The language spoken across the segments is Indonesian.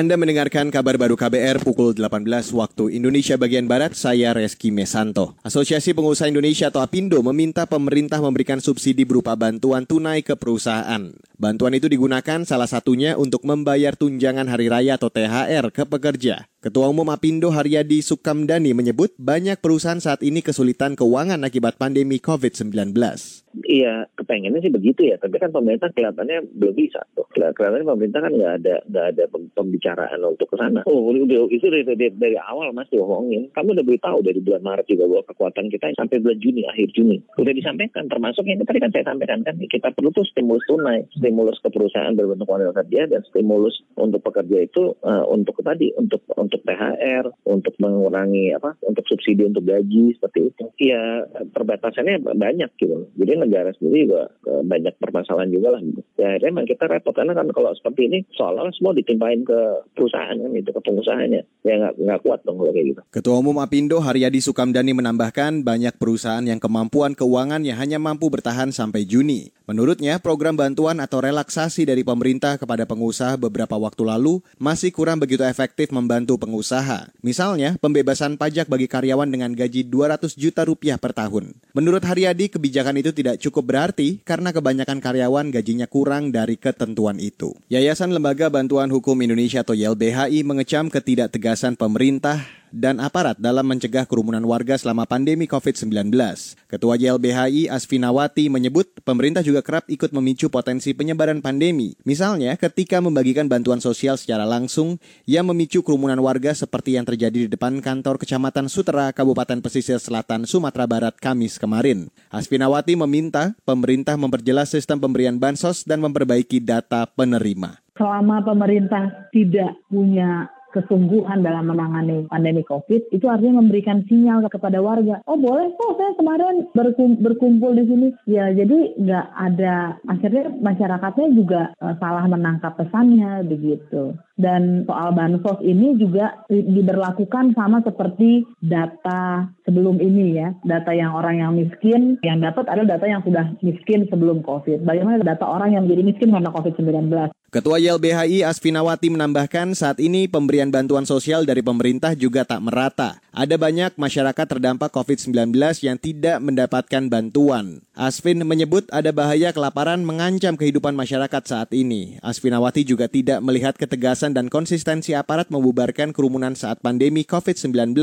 Anda mendengarkan kabar baru KBR pukul 18 waktu Indonesia bagian Barat, saya Reski Mesanto. Asosiasi Pengusaha Indonesia atau APindo meminta pemerintah memberikan subsidi berupa bantuan tunai ke perusahaan. Bantuan itu digunakan salah satunya untuk membayar tunjangan hari raya atau THR ke pekerja. Ketua Umum Apindo Haryadi Sukamdani menyebut banyak perusahaan saat ini kesulitan keuangan akibat pandemi COVID-19. Iya, kepengennya sih begitu ya. Tapi kan pemerintah kelihatannya belum bisa tuh. Kelihatannya pemerintah kan nggak ada nggak ada pembicaraan untuk ke sana. Oh, udah itu dari, dari, dari awal mas diomongin. Kamu udah beritahu dari bulan Maret juga bahwa kekuatan kita sampai bulan Juni, akhir Juni. Udah disampaikan, termasuk yang tadi kan saya sampaikan kan kita perlu tuh stimulus tunai, stimulus ke perusahaan berbentuk modal kerja dan stimulus untuk pekerja itu uh, untuk tadi untuk untuk THR, untuk mengurangi apa, untuk subsidi untuk gaji seperti itu. Ya perbatasannya banyak gitu. Jadi negara sendiri juga eh, banyak permasalahan juga lah. Gitu. Ya memang kita repot karena kan kalau seperti ini seolah semua ditimpain ke perusahaan kan itu ke pengusahanya. Ya nggak nggak kuat dong kalau kayak gitu. Ketua Umum Apindo Haryadi Sukamdani menambahkan banyak perusahaan yang kemampuan keuangannya hanya mampu bertahan sampai Juni. Menurutnya, program bantuan atau relaksasi dari pemerintah kepada pengusaha beberapa waktu lalu masih kurang begitu efektif membantu pengusaha. Misalnya, pembebasan pajak bagi karyawan dengan gaji 200 juta rupiah per tahun. Menurut Haryadi, kebijakan itu tidak cukup berarti karena kebanyakan karyawan gajinya kurang dari ketentuan itu. Yayasan Lembaga Bantuan Hukum Indonesia atau YLBHI mengecam ketidaktegasan pemerintah dan aparat dalam mencegah kerumunan warga selama pandemi COVID-19. Ketua YLBHI Asfinawati menyebut pemerintah juga kerap ikut memicu potensi penyebaran pandemi. Misalnya ketika membagikan bantuan sosial secara langsung yang memicu kerumunan warga seperti yang terjadi di depan kantor Kecamatan Sutera, Kabupaten Pesisir Selatan, Sumatera Barat, Kamis kemarin. Asfinawati meminta pemerintah memperjelas sistem pemberian bansos dan memperbaiki data penerima. Selama pemerintah tidak punya kesungguhan dalam menangani pandemi COVID itu artinya memberikan sinyal kepada warga. Oh boleh kok saya kemarin berkumpul di sini. Ya jadi nggak ada akhirnya masyarakatnya juga uh, salah menangkap pesannya begitu. Dan soal bansos ini juga diberlakukan sama seperti data sebelum ini ya. Data yang orang yang miskin, yang dapat adalah data yang sudah miskin sebelum COVID. Bagaimana data orang yang menjadi miskin karena COVID-19? Ketua YLBHI Asfinawati menambahkan saat ini pemberian bantuan sosial dari pemerintah juga tak merata. Ada banyak masyarakat terdampak COVID-19 yang tidak mendapatkan bantuan. Asvin menyebut ada bahaya kelaparan mengancam kehidupan masyarakat saat ini. Asfinawati juga tidak melihat ketegasan dan konsistensi aparat membubarkan kerumunan saat pandemi COVID-19.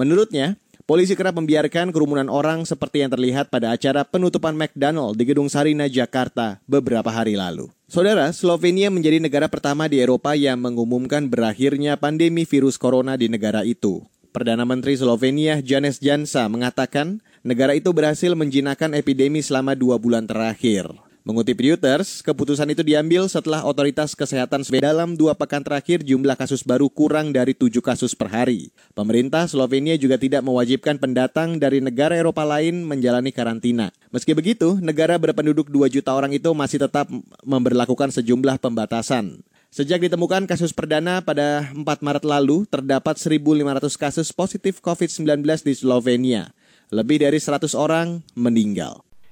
Menurutnya, Polisi kerap membiarkan kerumunan orang seperti yang terlihat pada acara penutupan McDonald di Gedung Sarina, Jakarta beberapa hari lalu. Saudara, Slovenia menjadi negara pertama di Eropa yang mengumumkan berakhirnya pandemi virus corona di negara itu. Perdana Menteri Slovenia Janez Jansa mengatakan negara itu berhasil menjinakkan epidemi selama dua bulan terakhir. Mengutip Reuters, keputusan itu diambil setelah otoritas kesehatan dalam dua pekan terakhir jumlah kasus baru kurang dari tujuh kasus per hari. Pemerintah Slovenia juga tidak mewajibkan pendatang dari negara Eropa lain menjalani karantina. Meski begitu, negara berpenduduk 2 juta orang itu masih tetap memberlakukan sejumlah pembatasan. Sejak ditemukan kasus perdana pada 4 Maret lalu, terdapat 1.500 kasus positif COVID-19 di Slovenia. Lebih dari 100 orang meninggal.